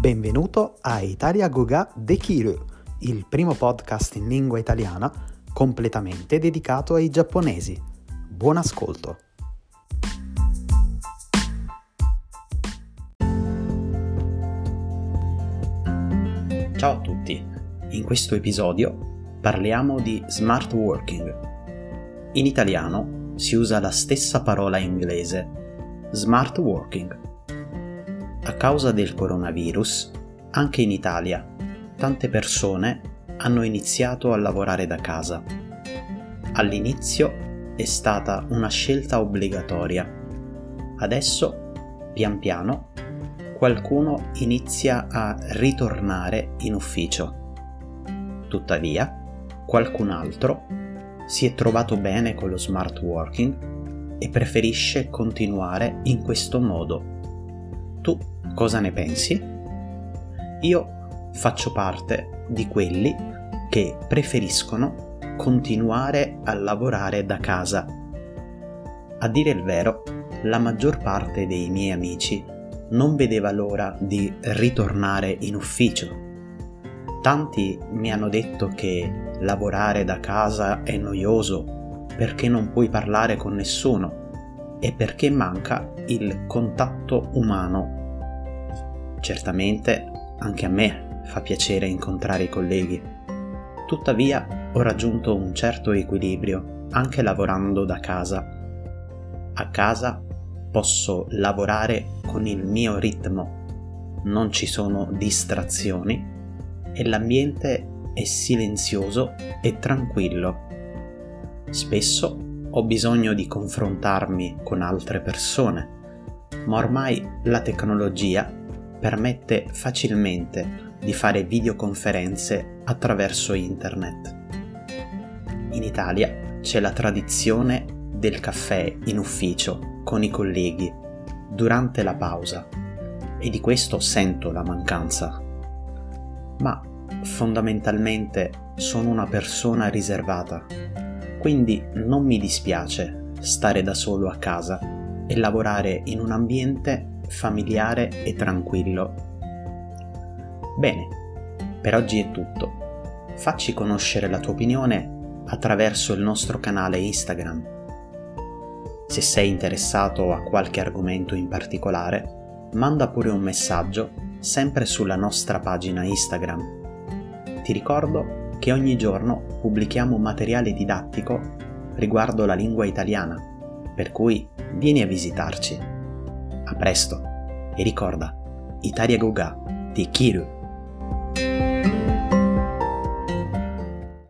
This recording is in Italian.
Benvenuto a Italia Goga de Kiru, il primo podcast in lingua italiana completamente dedicato ai giapponesi. Buon ascolto! Ciao a tutti! In questo episodio parliamo di smart working. In italiano si usa la stessa parola inglese, smart working. A causa del coronavirus, anche in Italia, tante persone hanno iniziato a lavorare da casa. All'inizio è stata una scelta obbligatoria. Adesso, pian piano, qualcuno inizia a ritornare in ufficio. Tuttavia, qualcun altro si è trovato bene con lo smart working e preferisce continuare in questo modo. Tu cosa ne pensi? Io faccio parte di quelli che preferiscono continuare a lavorare da casa. A dire il vero, la maggior parte dei miei amici non vedeva l'ora di ritornare in ufficio. Tanti mi hanno detto che lavorare da casa è noioso perché non puoi parlare con nessuno e perché manca il contatto umano. Certamente anche a me fa piacere incontrare i colleghi. Tuttavia ho raggiunto un certo equilibrio anche lavorando da casa. A casa posso lavorare con il mio ritmo, non ci sono distrazioni e l'ambiente è silenzioso e tranquillo. Spesso ho bisogno di confrontarmi con altre persone, ma ormai la tecnologia permette facilmente di fare videoconferenze attraverso internet. In Italia c'è la tradizione del caffè in ufficio con i colleghi durante la pausa e di questo sento la mancanza. Ma fondamentalmente sono una persona riservata, quindi non mi dispiace stare da solo a casa e lavorare in un ambiente familiare e tranquillo. Bene, per oggi è tutto. Facci conoscere la tua opinione attraverso il nostro canale Instagram se sei interessato a qualche argomento in particolare, manda pure un messaggio sempre sulla nostra pagina Instagram. Ti ricordo che ogni giorno pubblichiamo materiale didattico riguardo la lingua italiana, per cui vieni a visitarci. Presto e ricorda, Italia Goga, ti Kiru.